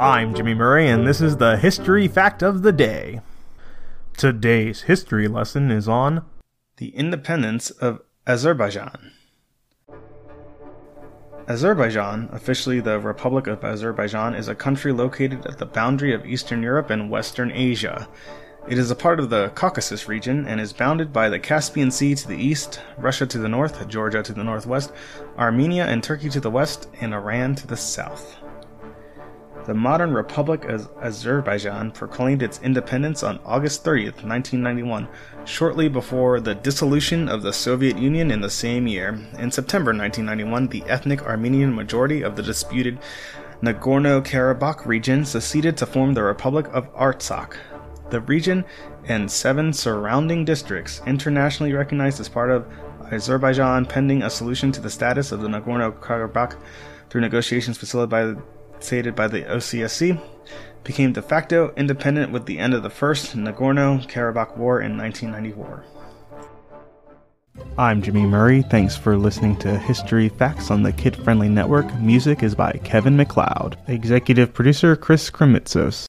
I'm Jimmy Murray, and this is the History Fact of the Day. Today's history lesson is on the independence of Azerbaijan. Azerbaijan, officially the Republic of Azerbaijan, is a country located at the boundary of Eastern Europe and Western Asia. It is a part of the Caucasus region and is bounded by the Caspian Sea to the east, Russia to the north, Georgia to the northwest, Armenia and Turkey to the west, and Iran to the south. The modern Republic of Azerbaijan proclaimed its independence on August 30, 1991, shortly before the dissolution of the Soviet Union in the same year. In September 1991, the ethnic Armenian majority of the disputed Nagorno Karabakh region seceded to form the Republic of Artsakh, the region and seven surrounding districts internationally recognized as part of Azerbaijan pending a solution to the status of the Nagorno Karabakh through negotiations facilitated by the OSCE, became de facto independent with the end of the First Nagorno Karabakh War in 1994. I'm Jimmy Murray. Thanks for listening to History Facts on the Kid Friendly Network. Music is by Kevin MacLeod. Executive producer Chris Krimitsos.